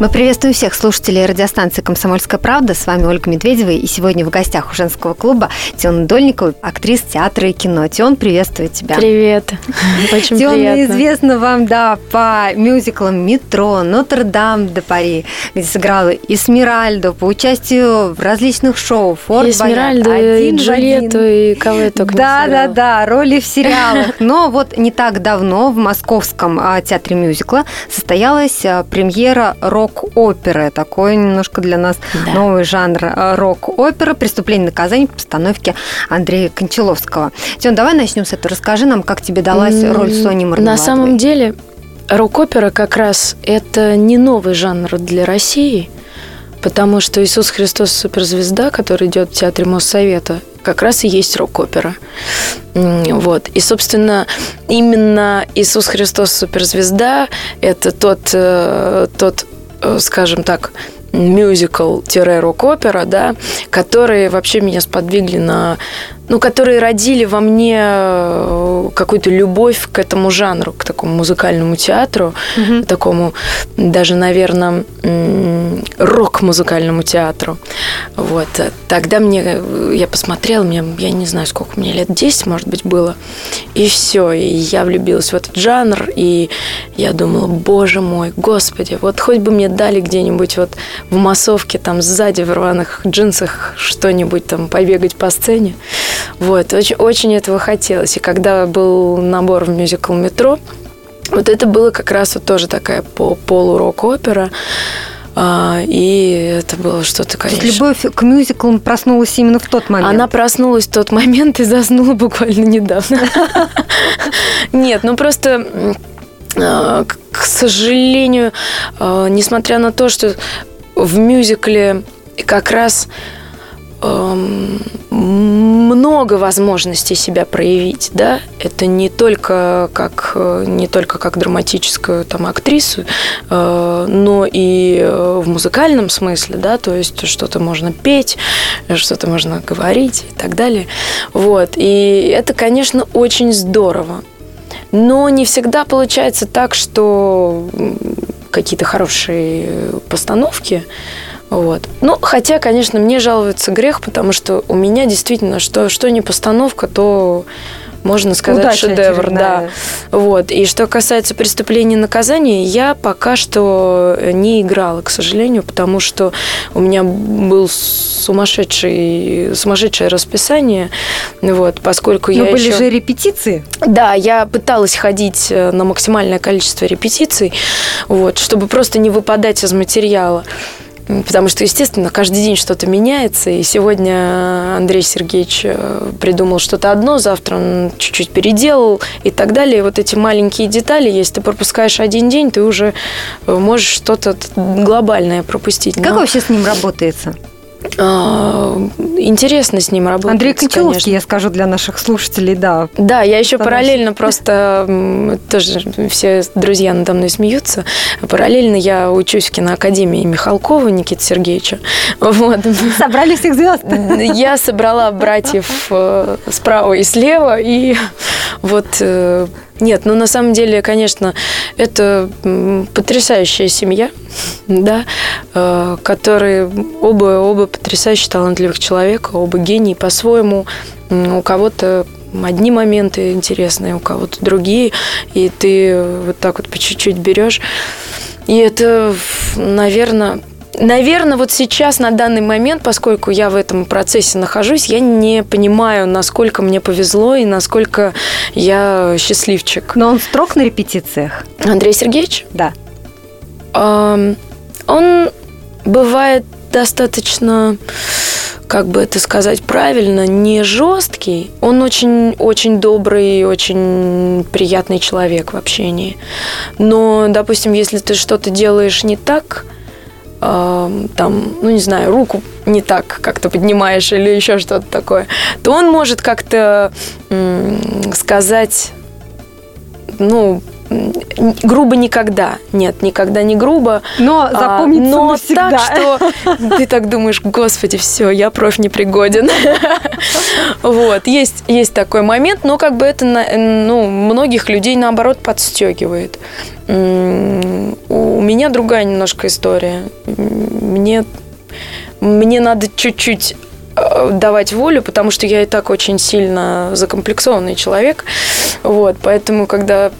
Мы приветствуем всех слушателей радиостанции «Комсомольская правда». С вами Ольга Медведева. И сегодня в гостях у женского клуба Тиона Дольникова, актриса театра и кино. Тион, приветствую тебя. Привет. Очень Тиона приятно. известна вам, да, по мюзиклам «Метро», «Нотр-Дам де Пари», где сыграла Эсмеральду, по участию в различных шоу. Форт и Эсмеральду, и Джульетту, и кого я только Да, да, да, роли в сериалах. Но вот не так давно в Московском а, театре мюзикла состоялась а, премьера рок рок-оперы. Такой немножко для нас да. новый жанр э, рок-опера «Преступление и наказание» по постановке Андрея Кончаловского. Тём, давай начнем с этого. Расскажи нам, как тебе далась роль Сони Мармеладовой. На самом деле, рок-опера как раз это не новый жанр для России, потому что Иисус Христос суперзвезда, который идет в театре Моссовета, как раз и есть рок-опера. Вот. И, собственно, именно Иисус Христос суперзвезда – это тот, э, тот скажем так, мюзикл-рок-опера, да, которые вообще меня сподвигли на... Ну, которые родили во мне э, какую-то любовь к этому жанру, к такому музыкальному театру, угу. такому даже, наверное, рок-музыкальному театру. Вот. Тогда мне, я посмотрела, мне, я не знаю, сколько мне лет, 10, может быть, было, и все. И я влюбилась в этот жанр, и я думала, боже мой, господи, вот хоть бы мне дали где-нибудь вот в массовке, там сзади в рваных джинсах что-нибудь там побегать по сцене. Вот, очень, очень этого хотелось. И когда был набор в мюзикл «Метро», вот это было как раз вот тоже такая полурок-опера. А, и это было что-то, конечно... Любовь к мюзиклам проснулась именно в тот момент? Она проснулась в тот момент и заснула буквально недавно. Нет, ну просто а, к сожалению, а, несмотря на то, что в мюзикле как раз много возможностей себя проявить, да, это не только как не только как драматическую там актрису, э, но и в музыкальном смысле, да, то есть что-то можно петь, что-то можно говорить и так далее, вот, и это, конечно, очень здорово, но не всегда получается так, что какие-то хорошие постановки. Вот. Ну, хотя, конечно, мне жалуется грех, потому что у меня действительно, что, что не постановка, то можно сказать, Удача шедевр, очередная. да. Вот. И что касается преступления и наказания, я пока что не играла, к сожалению, потому что у меня был сумасшедший, сумасшедшее расписание, вот, поскольку Но я были еще... же репетиции? Да, я пыталась ходить э, на максимальное количество репетиций, вот, чтобы просто не выпадать из материала. Потому что, естественно, каждый день что-то меняется. И сегодня Андрей Сергеевич э, придумал что-то одно, завтра он чуть-чуть переделал и так далее. Вот эти маленькие детали, если ты пропускаешь один день, ты уже э, можешь что-то глобальное пропустить. Как Но... вообще с ним работается? А, интересно с ним работать. Андрей Кончаловский, конечно. я скажу для наших слушателей, да. Да, я еще Потому параллельно просто, тоже все друзья надо мной смеются, параллельно я учусь в киноакадемии Михалкова Никиты Сергеевича. Вот. Собрали всех звезд? Я собрала братьев э, справа и слева, и вот э, нет, ну на самом деле, конечно, это потрясающая семья, да, э, которые оба, оба потрясающе талантливых человека, оба гении по-своему. У кого-то одни моменты интересные, у кого-то другие, и ты вот так вот по чуть-чуть берешь. И это, наверное, Наверное, вот сейчас, на данный момент, поскольку я в этом процессе нахожусь, я не понимаю, насколько мне повезло и насколько я счастливчик. Но он строг на репетициях? Андрей Сергеевич? Да. Он бывает достаточно как бы это сказать правильно, не жесткий. Он очень, очень добрый, очень приятный человек в общении. Но, допустим, если ты что-то делаешь не так, там, ну не знаю, руку не так как-то поднимаешь или еще что-то такое, то он может как-то сказать, ну, грубо никогда. Нет, никогда не грубо. Но а, запомнится Но навсегда. так, что ты так думаешь, господи, все, я проф непригоден. Вот, есть, есть такой момент, но как бы это, ну, многих людей, наоборот, подстегивает. У меня другая немножко история. Мне, мне надо чуть-чуть э, давать волю, потому что я и так очень сильно закомплексованный человек. Вот, поэтому, когда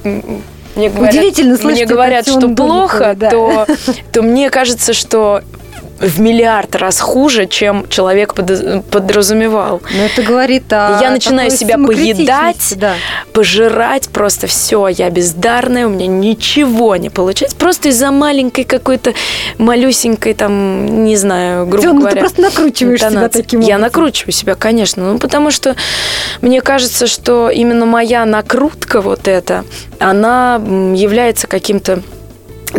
мне говорят, Удивительно слышать мне говорят, что плохо, да. то, то мне кажется, что в миллиард раз хуже, чем человек подразумевал. Но это говорит о Я начинаю себя поедать, да. пожирать, просто все, я бездарная, у меня ничего не получается. Просто из-за маленькой какой-то малюсенькой, там, не знаю, грубо Дион, говоря. ты просто накручиваешь интонации. себя таким образом. Я накручиваю себя, конечно. Ну, потому что мне кажется, что именно моя накрутка вот эта, она является каким-то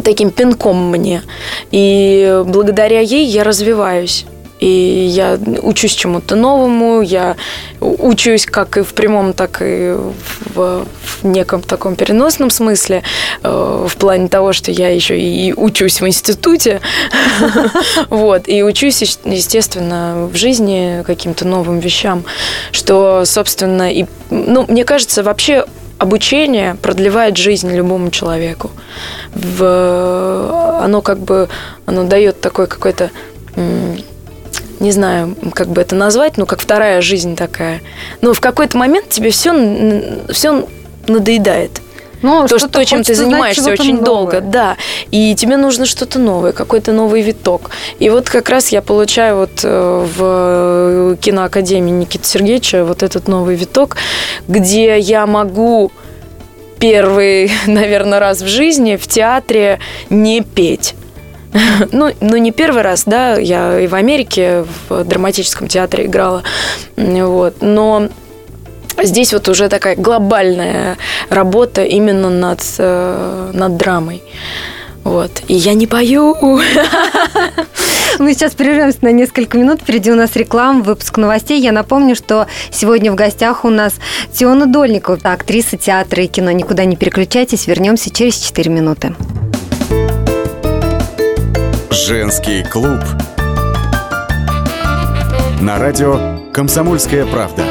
таким пинком мне. И благодаря ей я развиваюсь. И я учусь чему-то новому, я учусь как и в прямом, так и в, в неком таком переносном смысле, э, в плане того, что я еще и учусь в институте, вот, и учусь, естественно, в жизни каким-то новым вещам, что, собственно, и, ну, мне кажется, вообще обучение продлевает жизнь любому человеку. В, оно как бы оно дает такой какой-то не знаю, как бы это назвать, ну, как вторая жизнь такая. Но в какой-то момент тебе все, все надоедает. Ну, то, что, чем ты занимаешься очень новое. долго, да. И тебе нужно что-то новое, какой-то новый виток. И вот как раз я получаю вот э, в киноакадемии Никиты Сергеевича вот этот новый виток, где я могу первый, наверное, раз в жизни в театре не петь. Ну, ну, не первый раз, да, я и в Америке в драматическом театре играла, вот, но Здесь вот уже такая глобальная работа именно над, э, над драмой. Вот. И я не пою. Мы сейчас прервемся на несколько минут. Впереди у нас реклама, выпуск новостей. Я напомню, что сегодня в гостях у нас Тиона Дольникова, актриса театра и кино. Никуда не переключайтесь, вернемся через 4 минуты. Женский клуб. На радио «Комсомольская правда».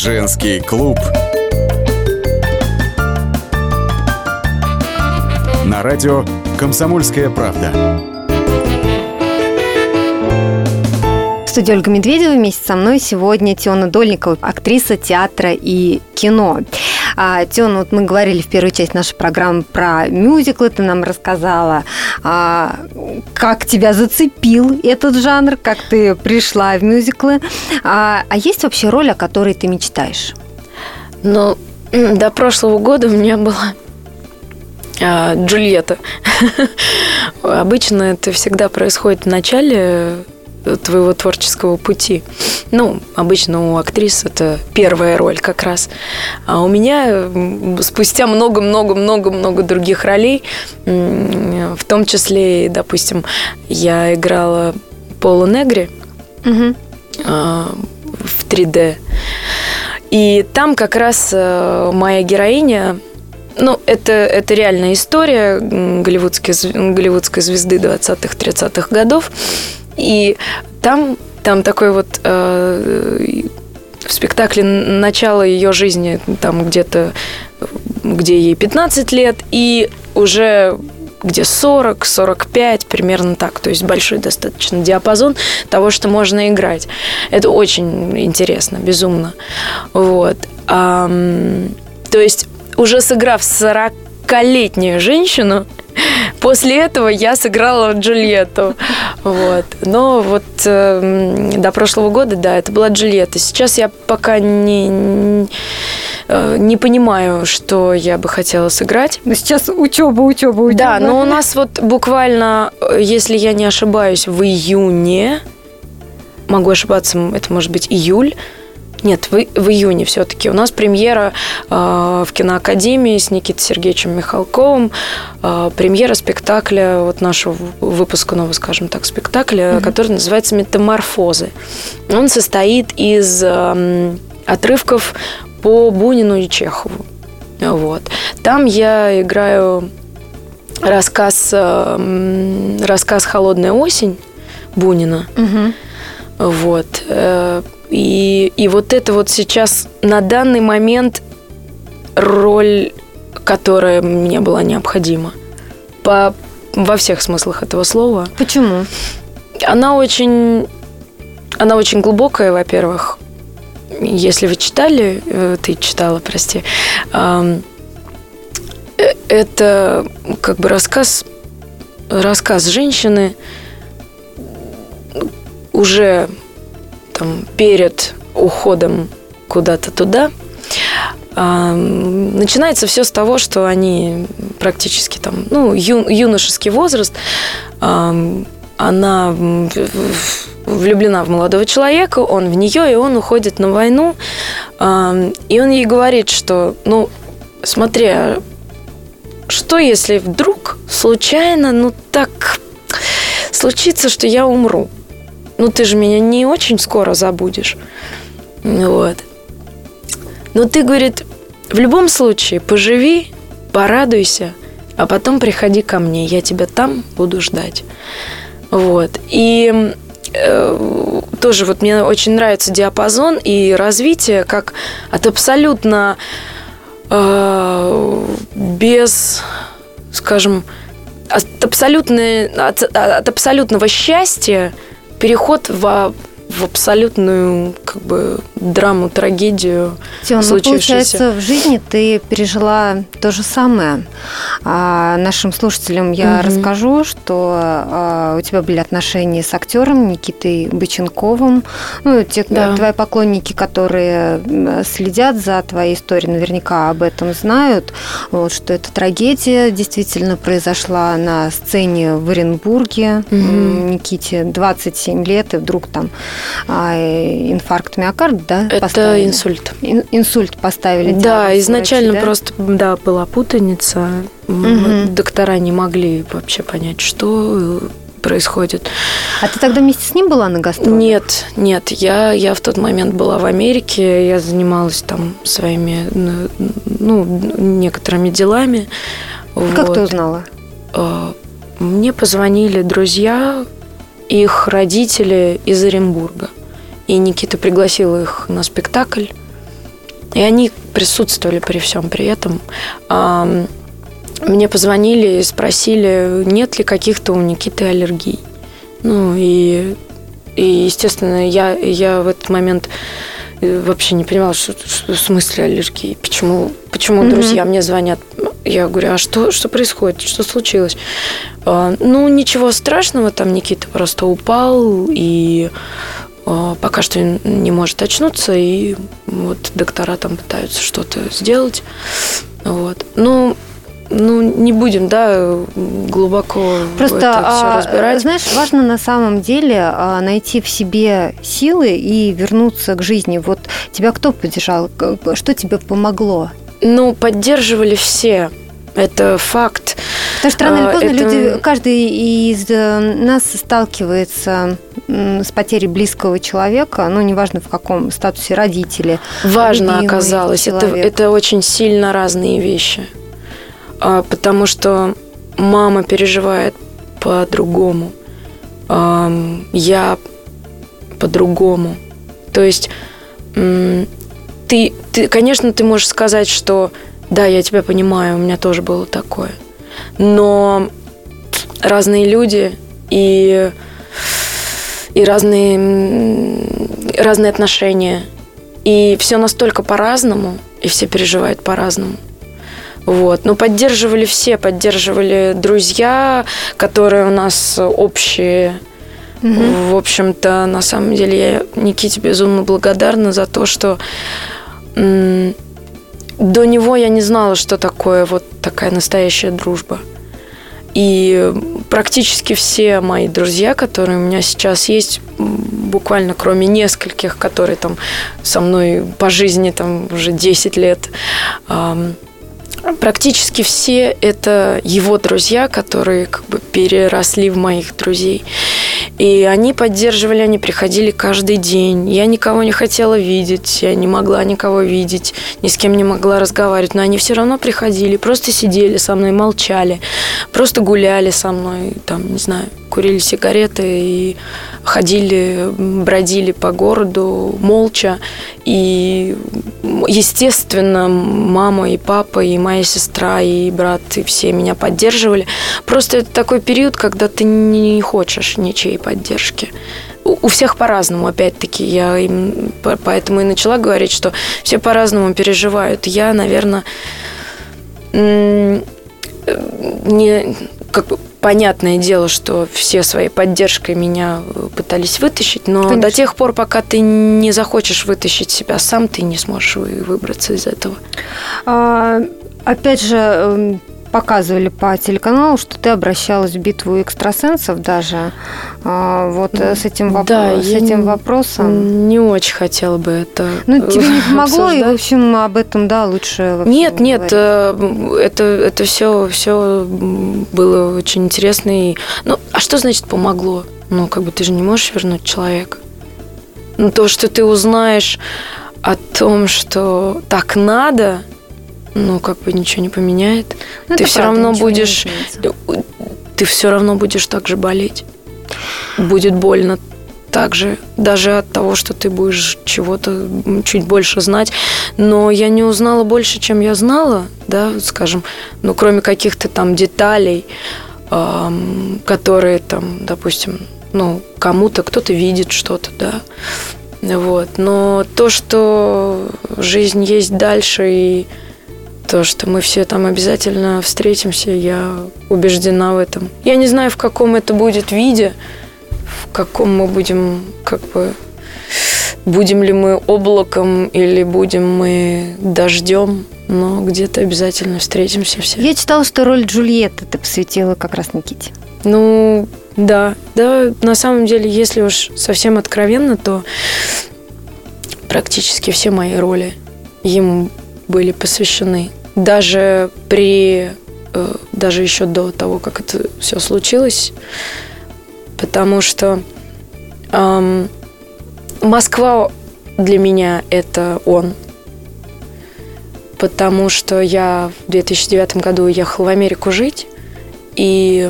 Женский клуб. На радио «Комсомольская правда». В студии Ольга Медведева вместе со мной сегодня Теона Дольникова, актриса театра и кино. А, Теона, вот мы говорили в первой части нашей программы про мюзиклы, ты нам рассказала, а, как тебя зацепил этот жанр, как ты пришла в мюзиклы. А, а есть вообще роль, о которой ты мечтаешь? Ну, до прошлого года у меня была а, Джульетта. Обычно это всегда происходит в начале твоего творческого пути. Ну, обычно у актрис это первая роль как раз. А у меня спустя много-много-много-много других ролей, в том числе, допустим, я играла Пола Негри угу. в 3D. И там как раз э, моя героиня ну, это, это реальная история голливудской, голливудской звезды 20-30-х годов. И там, там такой вот э, в спектакле начало ее жизни, там где-то, где ей 15 лет, и уже где 40, 45, примерно так. То есть большой достаточно диапазон того, что можно играть. Это очень интересно, безумно. Вот. А, то есть уже сыграв 40-летнюю женщину, после этого я сыграла Джульетту. Вот. Но вот э, до прошлого года, да, это была Джульетта. Сейчас я пока не, э, не понимаю, что я бы хотела сыграть. Сейчас учеба, учеба, учеба. Да, но у нас вот буквально, э, если я не ошибаюсь, в июне, могу ошибаться, это может быть июль, нет, в, в июне все-таки. У нас премьера э, в киноакадемии с Никитой Сергеевичем Михалковым. Э, премьера спектакля, вот нашего выпускного, скажем так, спектакля, mm-hmm. который называется «Метаморфозы». Он состоит из э, отрывков по Бунину и Чехову. Вот. Там я играю рассказ, э, рассказ «Холодная осень» Бунина. Угу. Вот. И, и вот это вот сейчас на данный момент роль, которая мне была необходима. По, во всех смыслах этого слова. Почему? Она очень, она очень глубокая, во-первых. Если вы читали, э, ты читала, прости, э, это как бы рассказ, рассказ женщины уже там, перед уходом куда-то туда, начинается все с того, что они практически там, ну, ю, юношеский возраст, она влюблена в молодого человека, он в нее, и он уходит на войну, и он ей говорит, что, ну, смотри, а что если вдруг случайно, ну, так случится, что я умру? Ну ты же меня не очень скоро забудешь. Вот. Но ты, говорит, в любом случае поживи, порадуйся, а потом приходи ко мне, я тебя там буду ждать. Вот. И э, тоже вот мне очень нравится диапазон и развитие, как от абсолютно э, без, скажем, от, абсолютной, от, от абсолютного счастья переход в в абсолютную как бы драму, трагедию Тём, ну, получается, в жизни ты пережила то же самое. А нашим слушателям я угу. расскажу, что а, у тебя были отношения с актером Никитой Быченковым. Ну, те, да. твои поклонники, которые следят за твоей историей, наверняка об этом знают, вот, что эта трагедия действительно произошла на сцене в Оренбурге. Угу. Никите 27 лет, и вдруг там а, инфаркт миокарда, да? Это поставили? инсульт. Ин, инсульт поставили. Да, изначально врачи, да? просто да, была путаница. Угу. Доктора не могли вообще понять, что происходит. А ты тогда вместе с ним была на гастроле? Нет, нет. Я, я в тот момент была в Америке, я занималась там своими, ну, некоторыми делами. Как вот. ты узнала? А, мне позвонили друзья, их родители из Оренбурга. И Никита пригласил их на спектакль. И они присутствовали при всем при этом. Мне позвонили и спросили, нет ли каких-то у Никиты аллергий. Ну и, и естественно, я, я в этот момент э, вообще не понимала, что, что в смысле аллергии. Почему, почему mm-hmm. друзья мне звонят? Я говорю, а что, что происходит? Что случилось? А, ну, ничего страшного, там Никита просто упал и пока что не может очнуться, и вот доктора там пытаются что-то сделать. Вот. Ну, ну, не будем, да, глубоко Просто, это все а, разбирать. Знаешь, важно на самом деле а, найти в себе силы и вернуться к жизни. Вот тебя кто поддержал? Что тебе помогло? Ну, поддерживали все. Это факт. Потому что рано или а, поздно это... люди, каждый из э, нас сталкивается с потерей близкого человека, ну, неважно в каком статусе родители. Важно оказалось. Это, это очень сильно разные вещи. А, потому что мама переживает по-другому. Я по-другому. То есть ты, ты, конечно, ты можешь сказать, что да, я тебя понимаю, у меня тоже было такое – но разные люди и, и разные, разные отношения. И все настолько по-разному, и все переживают по-разному. Вот. Но поддерживали все, поддерживали друзья, которые у нас общие. В общем-то, на самом деле, я Никите безумно благодарна за то, что м, до него я не знала, что такое вот такая настоящая дружба. И практически все мои друзья, которые у меня сейчас есть, буквально кроме нескольких, которые там со мной по жизни там уже 10 лет, практически все это его друзья, которые как бы переросли в моих друзей. И они поддерживали, они приходили каждый день. Я никого не хотела видеть, я не могла никого видеть, ни с кем не могла разговаривать, но они все равно приходили, просто сидели со мной, молчали, просто гуляли со мной, там, не знаю, курили сигареты и ходили, бродили по городу молча. И, естественно, мама и папа, и моя сестра, и брат, и все меня поддерживали. Просто это такой период, когда ты не хочешь ничьей поддержки. У у всех по-разному, опять-таки, я им по- поэтому и начала говорить, что все по-разному переживают. Я, наверное, не как бы понятное дело, что все своей поддержкой меня э, пытались вытащить, но Конечно. до тех пор, пока ты не захочешь вытащить себя сам, ты не сможешь вы- выбраться из этого. А, опять же, эм, показывали по телеканалу, что ты обращалась в битву экстрасенсов даже. А, вот э, с этим, воп- Да, с этим не- вопросом. Не очень хотела бы это. Ну, тебе не помогло, и, в общем, об этом, да, лучше Нет, не нет, говорить. э, это, это все, все было очень интересно. И... Ну, а что значит помогло? Ну, как бы ты же не можешь вернуть человека. Ну, то, что ты узнаешь о том, что так надо, ну, как бы ничего не поменяет. Ну, ты все правда, равно будешь, ты все равно будешь так же болеть. Будет больно так же, даже от того, что ты будешь чего-то чуть больше знать. Но я не узнала больше, чем я знала, да, скажем, ну, кроме каких-то там деталей, ам, которые там, допустим, ну, кому-то кто-то видит что-то, да. Вот. Но то, что жизнь есть дальше и то, что мы все там обязательно встретимся, я убеждена в этом. Я не знаю, в каком это будет виде, в каком мы будем, как бы, будем ли мы облаком или будем мы дождем, но где-то обязательно встретимся все. Я читала, что роль Джульетты ты посвятила как раз Никите. Ну, да, да, на самом деле, если уж совсем откровенно, то практически все мои роли ему были посвящены. Даже при, э, даже еще до того, как это все случилось, потому что ам, Москва для меня это он. Потому что я в 2009 году уехала в Америку жить, и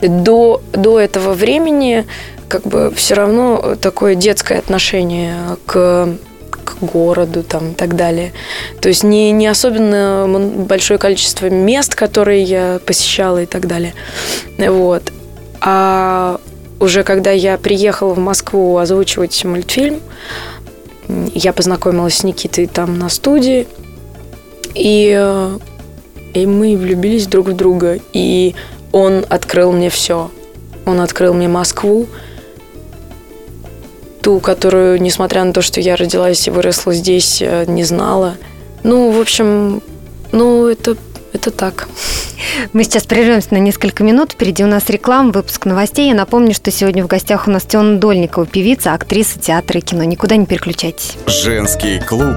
до, до этого времени как бы все равно такое детское отношение к, к городу там, и так далее. То есть не, не особенно большое количество мест, которые я посещала и так далее. Вот. А уже когда я приехала в Москву озвучивать мультфильм, я познакомилась с Никитой там на студии, и, и мы влюбились друг в друга. И он открыл мне все. Он открыл мне Москву, ту, которую, несмотря на то, что я родилась и выросла здесь, э, не знала. Ну, в общем, ну, это, это так. Мы сейчас прервемся на несколько минут. Впереди у нас реклама, выпуск новостей. Я напомню, что сегодня в гостях у нас Теона Дольникова, певица, актриса театра и кино. Никуда не переключайтесь. Женский клуб.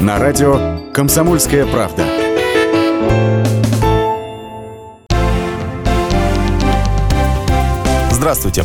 На радио «Комсомольская правда». Здравствуйте,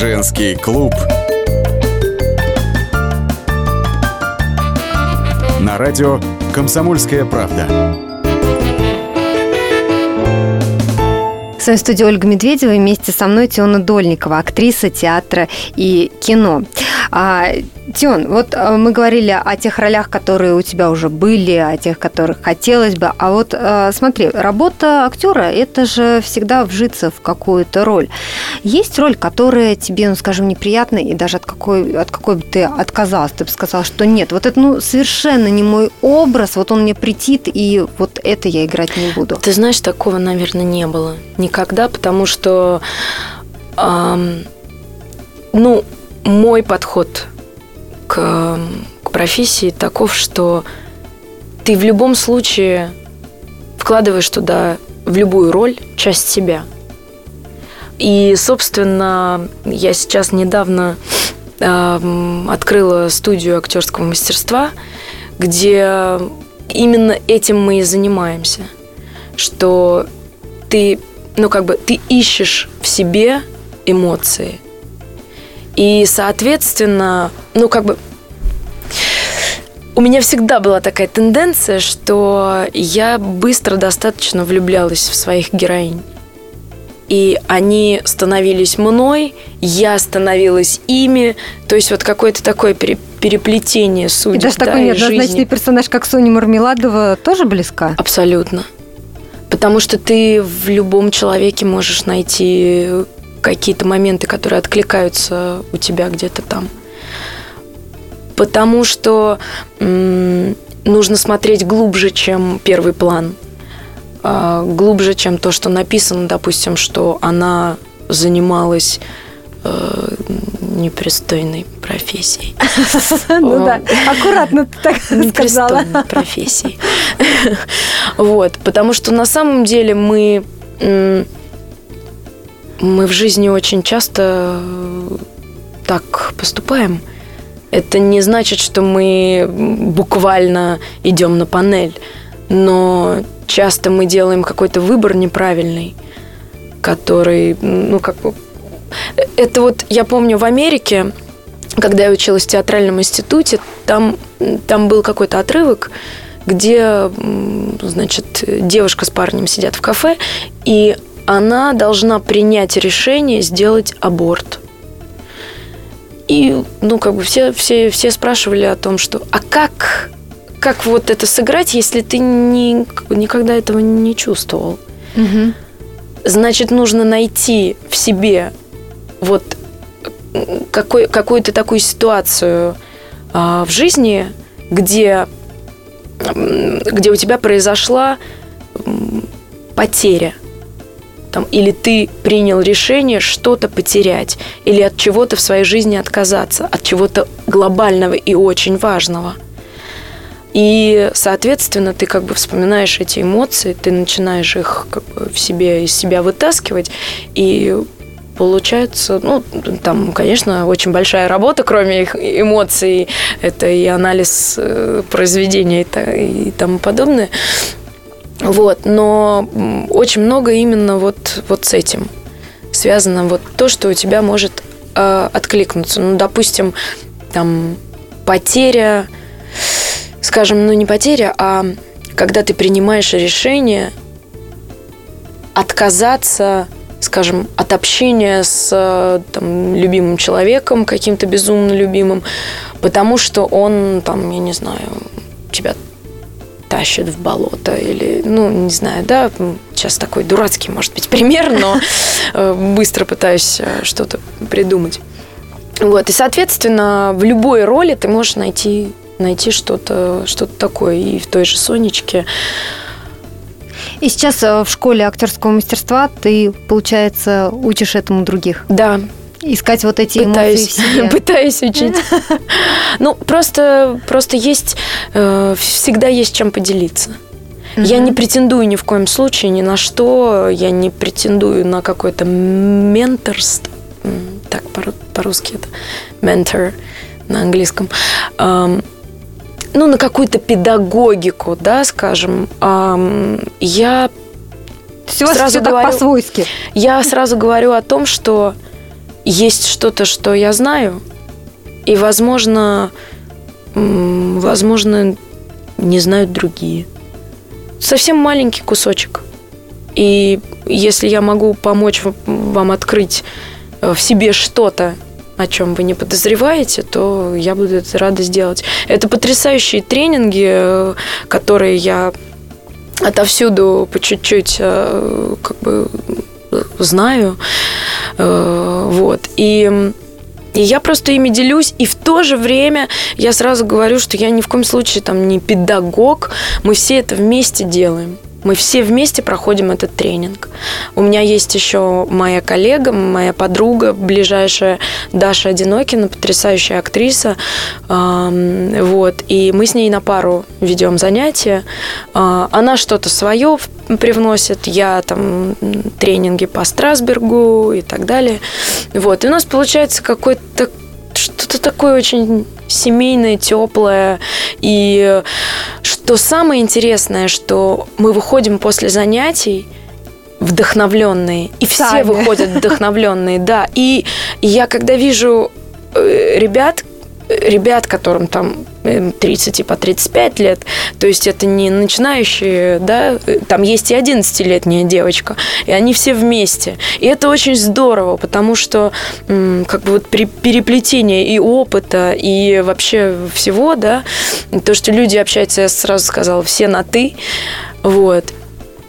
Женский клуб. На радио «Комсомольская правда». В своей студии Ольга Медведева вместе со мной Теона Дольникова, актриса театра и кино. А, Тион, вот а, мы говорили о тех ролях, которые у тебя уже были, о тех, которых хотелось бы. А вот а, смотри, работа актера – это же всегда вжиться в какую-то роль. Есть роль, которая тебе, ну, скажем, неприятна, и даже от какой, от какой бы ты отказалась, ты бы сказала, что нет, вот это ну, совершенно не мой образ, вот он мне претит, и вот это я играть не буду. Ты знаешь, такого, наверное, не было никогда, потому что, эм, ну, мой подход к, к профессии таков, что ты в любом случае вкладываешь туда в любую роль часть себя. И, собственно, я сейчас недавно э, открыла студию актерского мастерства, где именно этим мы и занимаемся. Что ты, ну, как бы, ты ищешь в себе эмоции – и, соответственно, ну, как бы у меня всегда была такая тенденция, что я быстро достаточно влюблялась в своих героинь. И они становились мной, я становилась ими. То есть вот какое-то такое переплетение судеб. И даже да, такой неоднозначный персонаж, как Соня Мармеладова, тоже близка? Абсолютно. Потому что ты в любом человеке можешь найти какие-то моменты, которые откликаются у тебя где-то там. Потому что м- нужно смотреть глубже, чем первый план. А, глубже, чем то, что написано, допустим, что она занималась э, непристойной профессией. Ну да, аккуратно ты так сказала. профессией. Вот, потому что на самом деле мы мы в жизни очень часто э, так поступаем. Это не значит, что мы буквально идем на панель, но часто мы делаем какой-то выбор неправильный, который, ну, как бы... Это вот, я помню, в Америке, когда я училась в театральном институте, там, там был какой-то отрывок, где, значит, девушка с парнем сидят в кафе, и она должна принять решение сделать аборт. И, ну, как бы все, все, все спрашивали о том, что, а как, как вот это сыграть, если ты не, никогда этого не чувствовал? Угу. Значит, нужно найти в себе вот какой, какую-то такую ситуацию а, в жизни, где, где у тебя произошла потеря там, или ты принял решение что-то потерять, или от чего-то в своей жизни отказаться, от чего-то глобального и очень важного. И, соответственно, ты как бы вспоминаешь эти эмоции, ты начинаешь их как бы в себе из себя вытаскивать, и получается, ну, там, конечно, очень большая работа, кроме их эмоций, это и анализ э, произведения и тому подобное. Вот, но очень много именно вот, вот с этим связано вот то, что у тебя может э, откликнуться. Ну, допустим, там потеря, скажем, ну не потеря, а когда ты принимаешь решение отказаться, скажем, от общения с там, любимым человеком, каким-то безумно любимым, потому что он, там, я не знаю, тебя тащит в болото или, ну, не знаю, да, сейчас такой дурацкий, может быть, пример, но э, быстро пытаюсь э, что-то придумать. Вот, и, соответственно, в любой роли ты можешь найти, найти что-то что такое. И в той же «Сонечке» И сейчас э, в школе актерского мастерства ты, получается, учишь этому других. Да, искать вот эти пытаюсь, эмоции в себе. Пытаюсь учить. Ну, просто, просто есть, э, всегда есть чем поделиться. Я не претендую ни в коем случае ни на что, я не претендую на какое-то менторство. Так, по-русски это ментор на английском. Ну, на какую-то педагогику, да, скажем. Я все сразу говорю, по-свойски. Я сразу говорю о том, что есть что-то, что я знаю, и, возможно, возможно, не знают другие. Совсем маленький кусочек. И если я могу помочь вам открыть э, в себе что-то, о чем вы не подозреваете, то я буду это рада сделать. Это потрясающие тренинги, э, которые я отовсюду по чуть-чуть э, как бы знаю. Вот. И и я просто ими делюсь, и в то же время я сразу говорю, что я ни в коем случае там не педагог, мы все это вместе делаем. Мы все вместе проходим этот тренинг. У меня есть еще моя коллега, моя подруга, ближайшая Даша Одинокина, потрясающая актриса. Вот. И мы с ней на пару ведем занятия. А, она что-то свое привносит, я там тренинги по Страсбергу и так далее. Вот. И у нас получается какой-то что-то такое очень семейное, теплое. И что самое интересное, что мы выходим после занятий вдохновленные, и все Сами. выходят вдохновленные, да. И я когда вижу э, ребят, ребят, которым там 30 и по 35 лет, то есть это не начинающие, да, там есть и 11-летняя девочка, и они все вместе. И это очень здорово, потому что как бы вот переплетение и опыта, и вообще всего, да, то, что люди общаются, я сразу сказала, все на «ты», вот,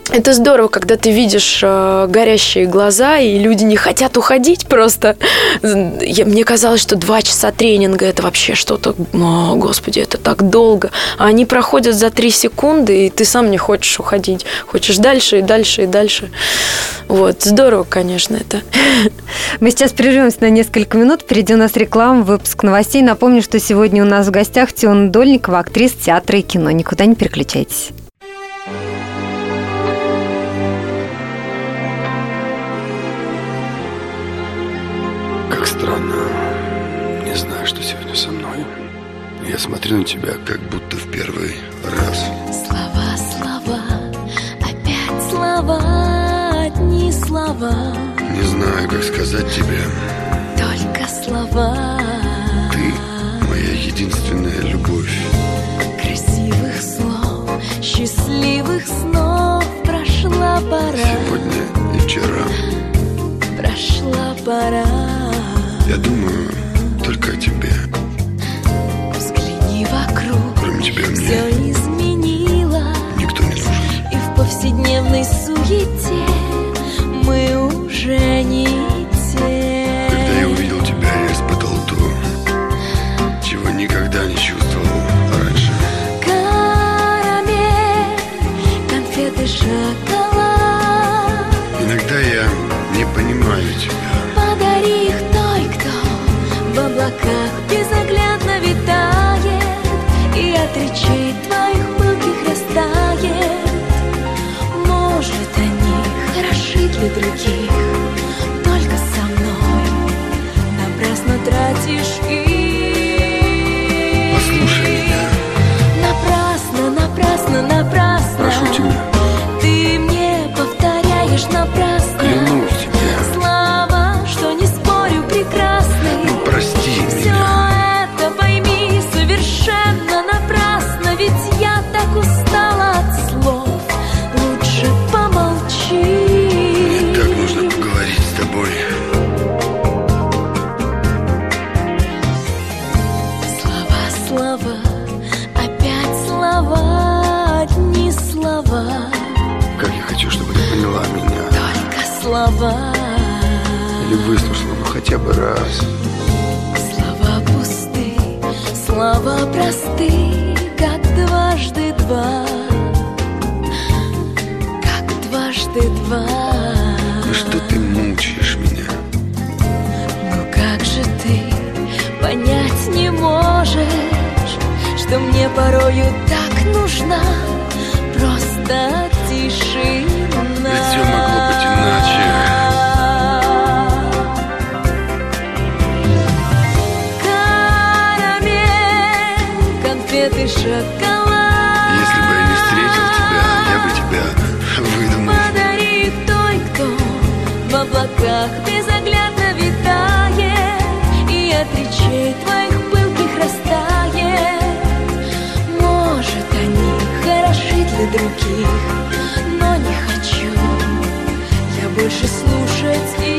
это здорово, когда ты видишь э, горящие глаза, и люди не хотят уходить просто. Я, мне казалось, что два часа тренинга это вообще что-то, о, господи, это так долго. А они проходят за три секунды, и ты сам не хочешь уходить. Хочешь дальше и дальше и дальше. Вот, здорово, конечно, это. Мы сейчас прервемся на несколько минут. Впереди у нас реклама, выпуск новостей. Напомню, что сегодня у нас в гостях Теона Дольникова, актриса театра и кино. Никуда не переключайтесь. Я смотрю на тебя, как будто в первый раз. Слова, слова, опять слова, одни слова. Не знаю, как сказать тебе. Только слова. Ты моя единственная любовь. Красивых слов, счастливых снов прошла пора. Сегодня и вчера. Прошла пора. Я думаю только о тебе. Вокруг. Кроме тебя мне Все изменило. Никто не нужен. И в повседневной суете Мы уже не Или выслушала, ну хотя бы раз. Слова пусты, слова просты Как дважды два. Как дважды два. Ну что ты мучаешь меня? Ну как же ты понять не можешь, что мне порою так нужна просто облаках безоглядно витает И от речей твоих пылких растает. Может, они хороши для других Но не хочу я больше слушать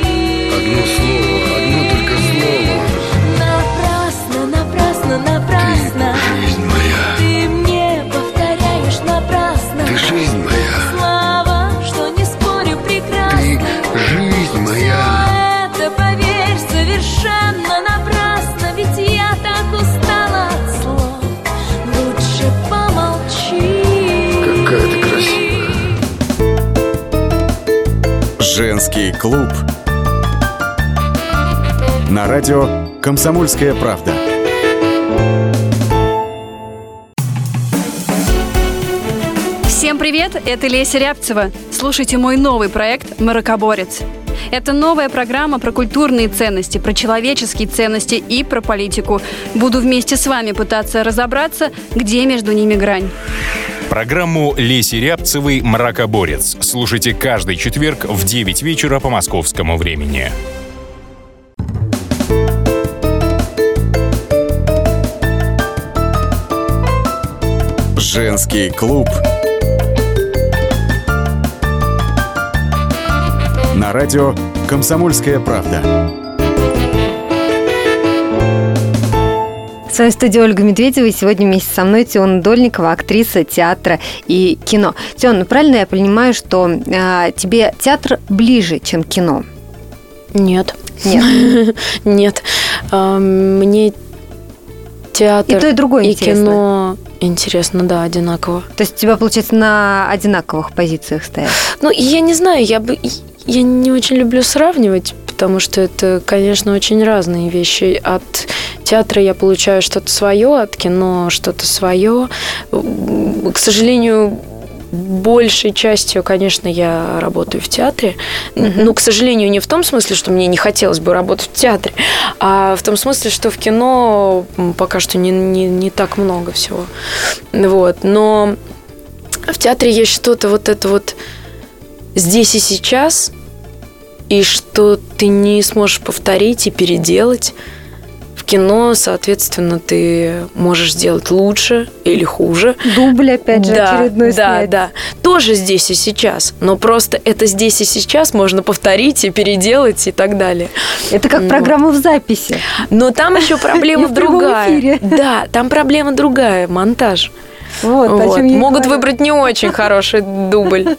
Женский клуб. На радио «Комсомольская правда». Всем привет, это Леся Рябцева. Слушайте мой новый проект «Маракоборец». Это новая программа про культурные ценности, про человеческие ценности и про политику. Буду вместе с вами пытаться разобраться, где между ними грань. Программу Леси Рябцевой «Мракоборец» слушайте каждый четверг в 9 вечера по московскому времени. Женский клуб. На радио «Комсомольская правда». В своей студии Ольга Медведева, и сегодня вместе со мной Теона Дольникова, актриса театра и кино. Теон, ну правильно я понимаю, что а, тебе театр ближе, чем кино? Нет. Нет. Нет. А, Мне театр И то, и другое и интересно. кино интересно, да, одинаково. То есть у тебя, получается, на одинаковых позициях стоят? Ну, я не знаю, я бы... Я не очень люблю сравнивать, потому что это, конечно, очень разные вещи. От театра я получаю что-то свое, от кино что-то свое. К сожалению, большей частью, конечно, я работаю в театре. Ну, к сожалению, не в том смысле, что мне не хотелось бы работать в театре, а в том смысле, что в кино пока что не, не, не так много всего. Вот. Но в театре есть что-то вот это вот здесь и сейчас, и что ты не сможешь повторить и переделать. В кино, соответственно, ты можешь сделать лучше или хуже. Дубль, опять же, да, очередной да, снять. да. Тоже здесь и сейчас. Но просто это здесь и сейчас можно повторить и переделать и так далее. Это как Вот. программа в записи. Но там еще проблема другая. Да, там проблема другая, монтаж. Вот, Вот. Могут говорю. выбрать не очень хороший дубль,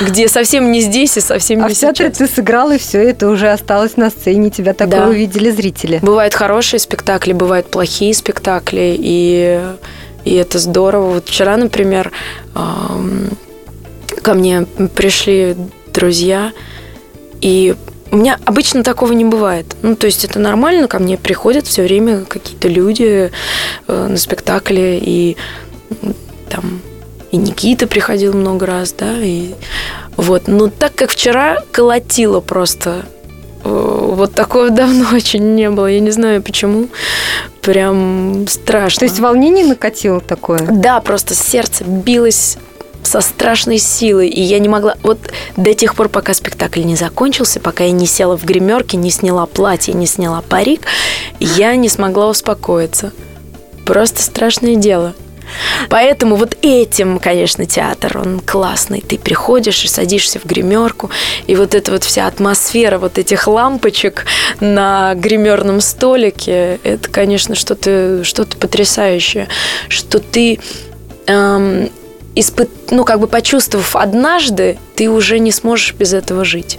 где совсем не здесь и совсем А не в театре сейчас. ты сыграл, и все это уже осталось на сцене, тебя такое Да. увидели зрители. Бывают хорошие спектакли, бывают плохие спектакли, и, и это здорово. Вот вчера, например, ко мне пришли друзья, и у меня обычно такого не бывает. Ну, то есть это нормально, ко мне приходят все время какие-то люди э, на спектакле, и там и Никита приходил много раз, да, и вот. Но так как вчера колотило просто э, вот такого давно очень не было. Я не знаю почему. Прям страшно. То есть волнение накатило такое? Да, просто сердце билось со страшной силой, и я не могла... Вот до тех пор, пока спектакль не закончился, пока я не села в гримерке, не сняла платье, не сняла парик, я не смогла успокоиться. Просто страшное дело. Поэтому вот этим, конечно, театр, он классный. Ты приходишь и садишься в гримерку, и вот эта вот вся атмосфера вот этих лампочек на гримерном столике, это, конечно, что-то что потрясающее, что ты эм, испыт, ну, как бы почувствовав однажды, ты уже не сможешь без этого жить.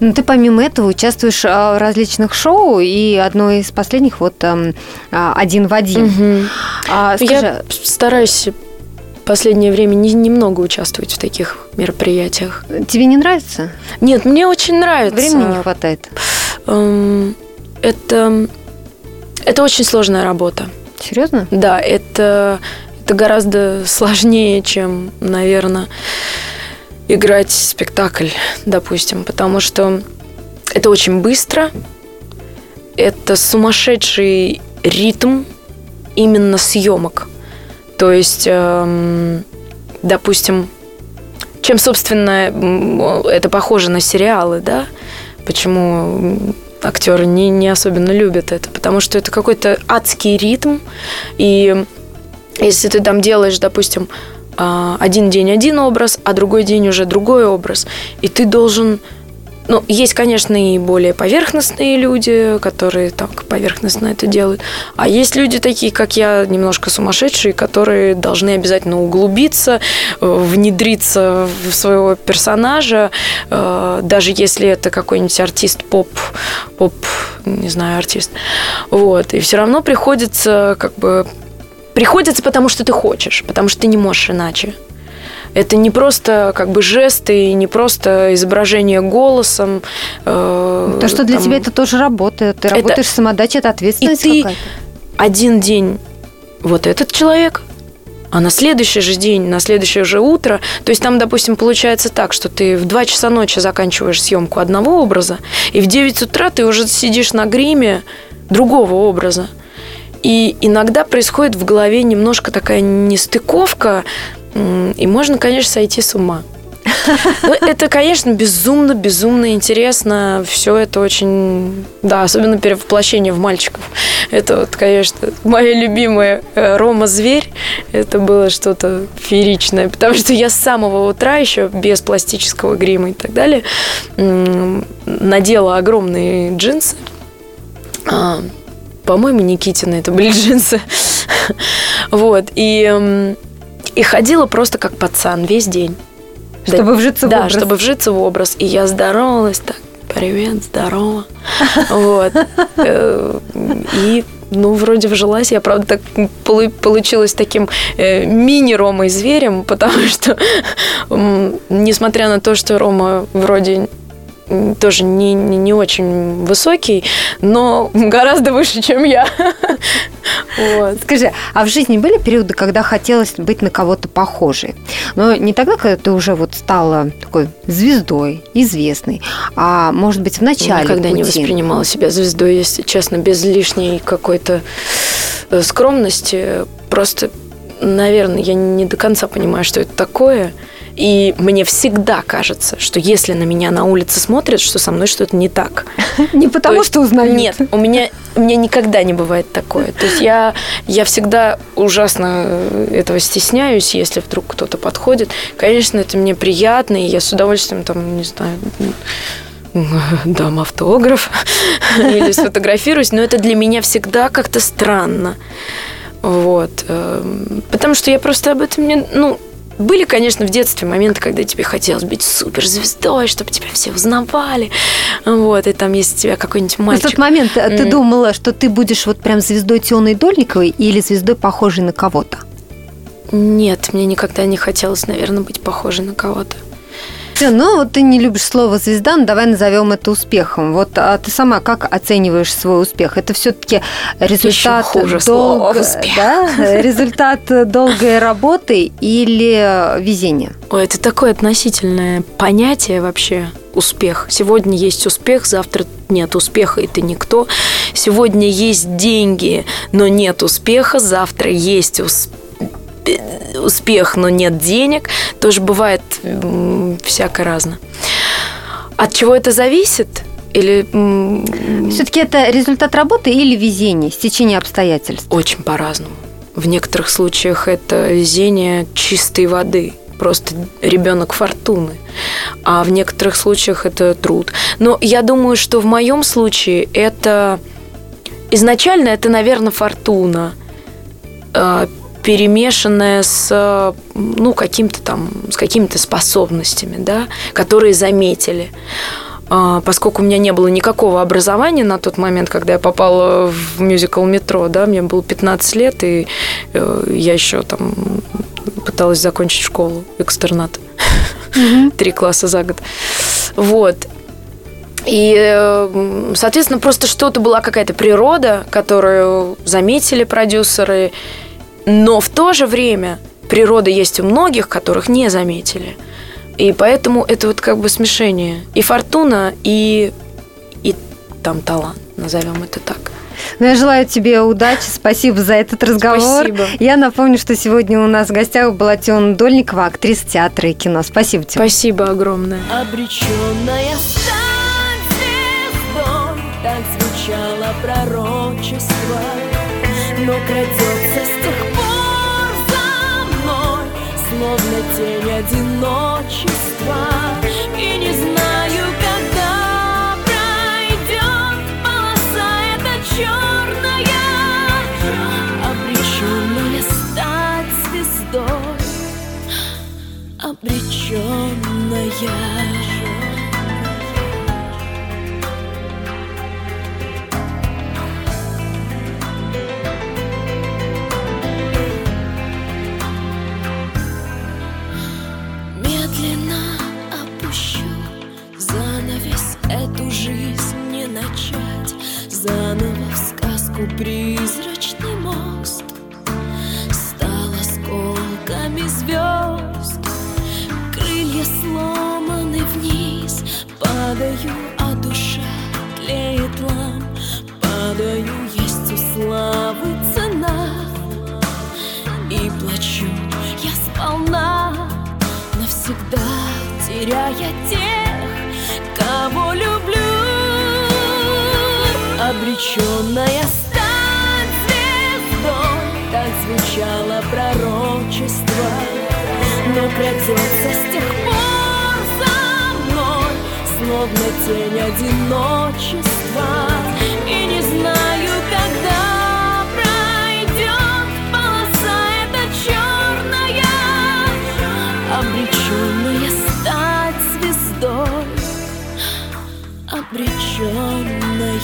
Ну, ты помимо этого участвуешь а, в различных шоу, и одно из последних вот ам, а, «Один в один». А, скажи, Я стараюсь последнее время не- немного участвовать в таких мероприятиях. тебе не нравится? Нет, мне очень нравится. Времени не хватает. Эм, Это, это очень сложная работа. Серьезно? Да, это, это гораздо сложнее, чем, наверное, играть спектакль, допустим, потому что это очень быстро, это сумасшедший ритм именно съемок. То есть, эм, допустим, чем, собственно, это похоже на сериалы, да? Почему актеры не, не особенно любят это? Потому что это какой-то адский ритм, и если ты там делаешь, допустим, один день один образ, а другой день уже другой образ. И ты должен ну, есть, конечно, и более поверхностные люди, которые так поверхностно это делают. А есть люди такие, как я, немножко сумасшедшие, которые должны обязательно углубиться, э, внедриться в своего персонажа, э, даже если это какой-нибудь артист поп, поп, не знаю, артист. Вот. И все равно приходится как бы приходится, потому что ты хочешь, потому что ты не можешь иначе. Это не просто как бы жесты, не просто изображение голосом. Э, То, что для там... тебя это тоже работа. Ты это... работаешь в самодаче, это ответственность И ты один день вот этот человек, а на следующий же день, на следующее же утро, то есть там, допустим, получается так, что ты в 2 часа ночи заканчиваешь съемку одного образа, и в 9 утра ты уже сидишь на гриме другого образа. И иногда происходит в голове немножко такая нестыковка, и можно, конечно, сойти с ума. Ну, это, конечно, безумно, безумно интересно. Все это очень... Да, особенно перевоплощение в мальчиков. Это вот, конечно, моя любимая э, Рома Зверь. Это было что-то фееричное. Потому что я с самого утра еще без пластического грима и так далее надела огромные джинсы. По-моему, Никитина это были джинсы. Вот. И и ходила просто как пацан весь день. Чтобы вжиться в да, образ. Да, чтобы вжиться в образ. И я здоровалась так, привет, здорово. Вот. Э, и ну, вроде вжилась. Я, правда, так получилась таким э, мини-Ромой зверем, потому что, несмотря на то, что Рома вроде тоже не, не, не очень высокий, но гораздо выше, чем я. Вот. Скажи, а в жизни были периоды, когда хотелось быть на кого-то похожей? Но не тогда, когда ты уже вот стала такой звездой, известной, а может быть в начале Никогда пути. не воспринимала себя звездой, если честно, без лишней какой-то э, скромности. Просто, наверное, я не до конца понимаю, что это такое – и мне всегда кажется, что если на меня на улице смотрят, что со мной что-то не так. Не потому, что узнают. Нет, у меня, у меня никогда не бывает такое. То есть я, я всегда ужасно этого стесняюсь, если вдруг кто-то подходит. Конечно, это мне приятно, и я с удовольствием там, не знаю, дам автограф или сфотографируюсь, но это для меня всегда как-то странно. Вот. Эм, потому что я просто об этом не... Ну, были, конечно, в детстве моменты, когда тебе хотелось быть суперзвездой, чтобы тебя все узнавали. Вот, и там, если тебя какой-нибудь мальчик... В тот момент mm. ты думала, что ты будешь вот прям звездой Тионой Дольниковой или звездой, похожей на кого-то? Нет, мне никогда не хотелось, наверное, быть похожей на кого-то. Все, ну вот ты не любишь слово звезда, но давай назовем это успехом. Вот а ты сама как оцениваешь свой успех? Это все-таки результат хуже дол... успех. Да? результат долгой работы или везения? Ой, это такое относительное понятие вообще успех. Сегодня есть успех, завтра нет успеха, и ты никто. Сегодня есть деньги, но нет успеха, завтра есть успех успех, но нет денег, тоже бывает всяко разно. От чего это зависит? Или... Все-таки это результат работы или везение, стечение обстоятельств? Очень по-разному. В некоторых случаях это везение чистой воды, просто ребенок фортуны. А в некоторых случаях это труд. Но я думаю, что в моем случае это изначально это, наверное, фортуна а, перемешанное с ну, каким-то там, с какими-то способностями, да, которые заметили. А, поскольку у меня не было никакого образования на тот момент, когда я попала в мюзикл «Метро», да, мне было 15 лет, и э, я еще там пыталась закончить школу, экстернат. Три класса за год. Вот. И, э, соответственно, просто что-то была какая-то природа, которую заметили продюсеры, но в то же время природа есть у многих, которых не заметили. И поэтому это вот как бы смешение. И фортуна, и, и там талант, назовем это так. Ну, я желаю тебе удачи, спасибо за этот разговор. Спасибо. Я напомню, что сегодня у нас в гостях была Тиона Дольникова, актриса театра и кино. Спасибо тебе. Спасибо огромное. Обреченная стать звездой, так звучало пророчество, но крадется одиночества И не знаю, когда пройдет полоса эта черная Обреченная стать звездой. Обреченная Эту жизнь не начать. Заново в сказку призрачный мост. Стал осколками звезд. Крылья сломаны вниз. Падаю, а душа тлеет лам Падаю, есть у славы цена. И плачу я сполна Навсегда теряя тех, Обреченная стать звездой Так звучало пророчество. Но крадется с тех пор за мной Словно тень одиночества. И не знаю, когда пройдет полоса эта черная. Обреченная стать звездой Обреченная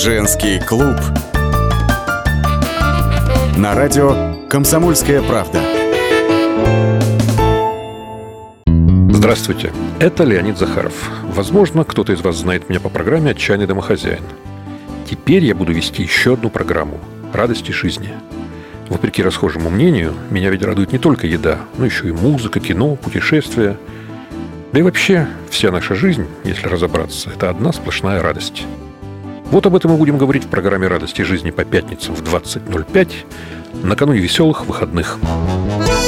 Женский клуб. На радио «Комсомольская правда». Здравствуйте, это Леонид Захаров. Возможно, кто-то из вас знает меня по программе «Отчаянный домохозяин». Теперь я буду вести еще одну программу «Радости жизни». Вопреки расхожему мнению, меня ведь радует не только еда, но еще и музыка, кино, путешествия. Да и вообще, вся наша жизнь, если разобраться, это одна сплошная радость. Вот об этом мы будем говорить в программе «Радости жизни» по пятницам в 20.05 накануне веселых выходных. Thank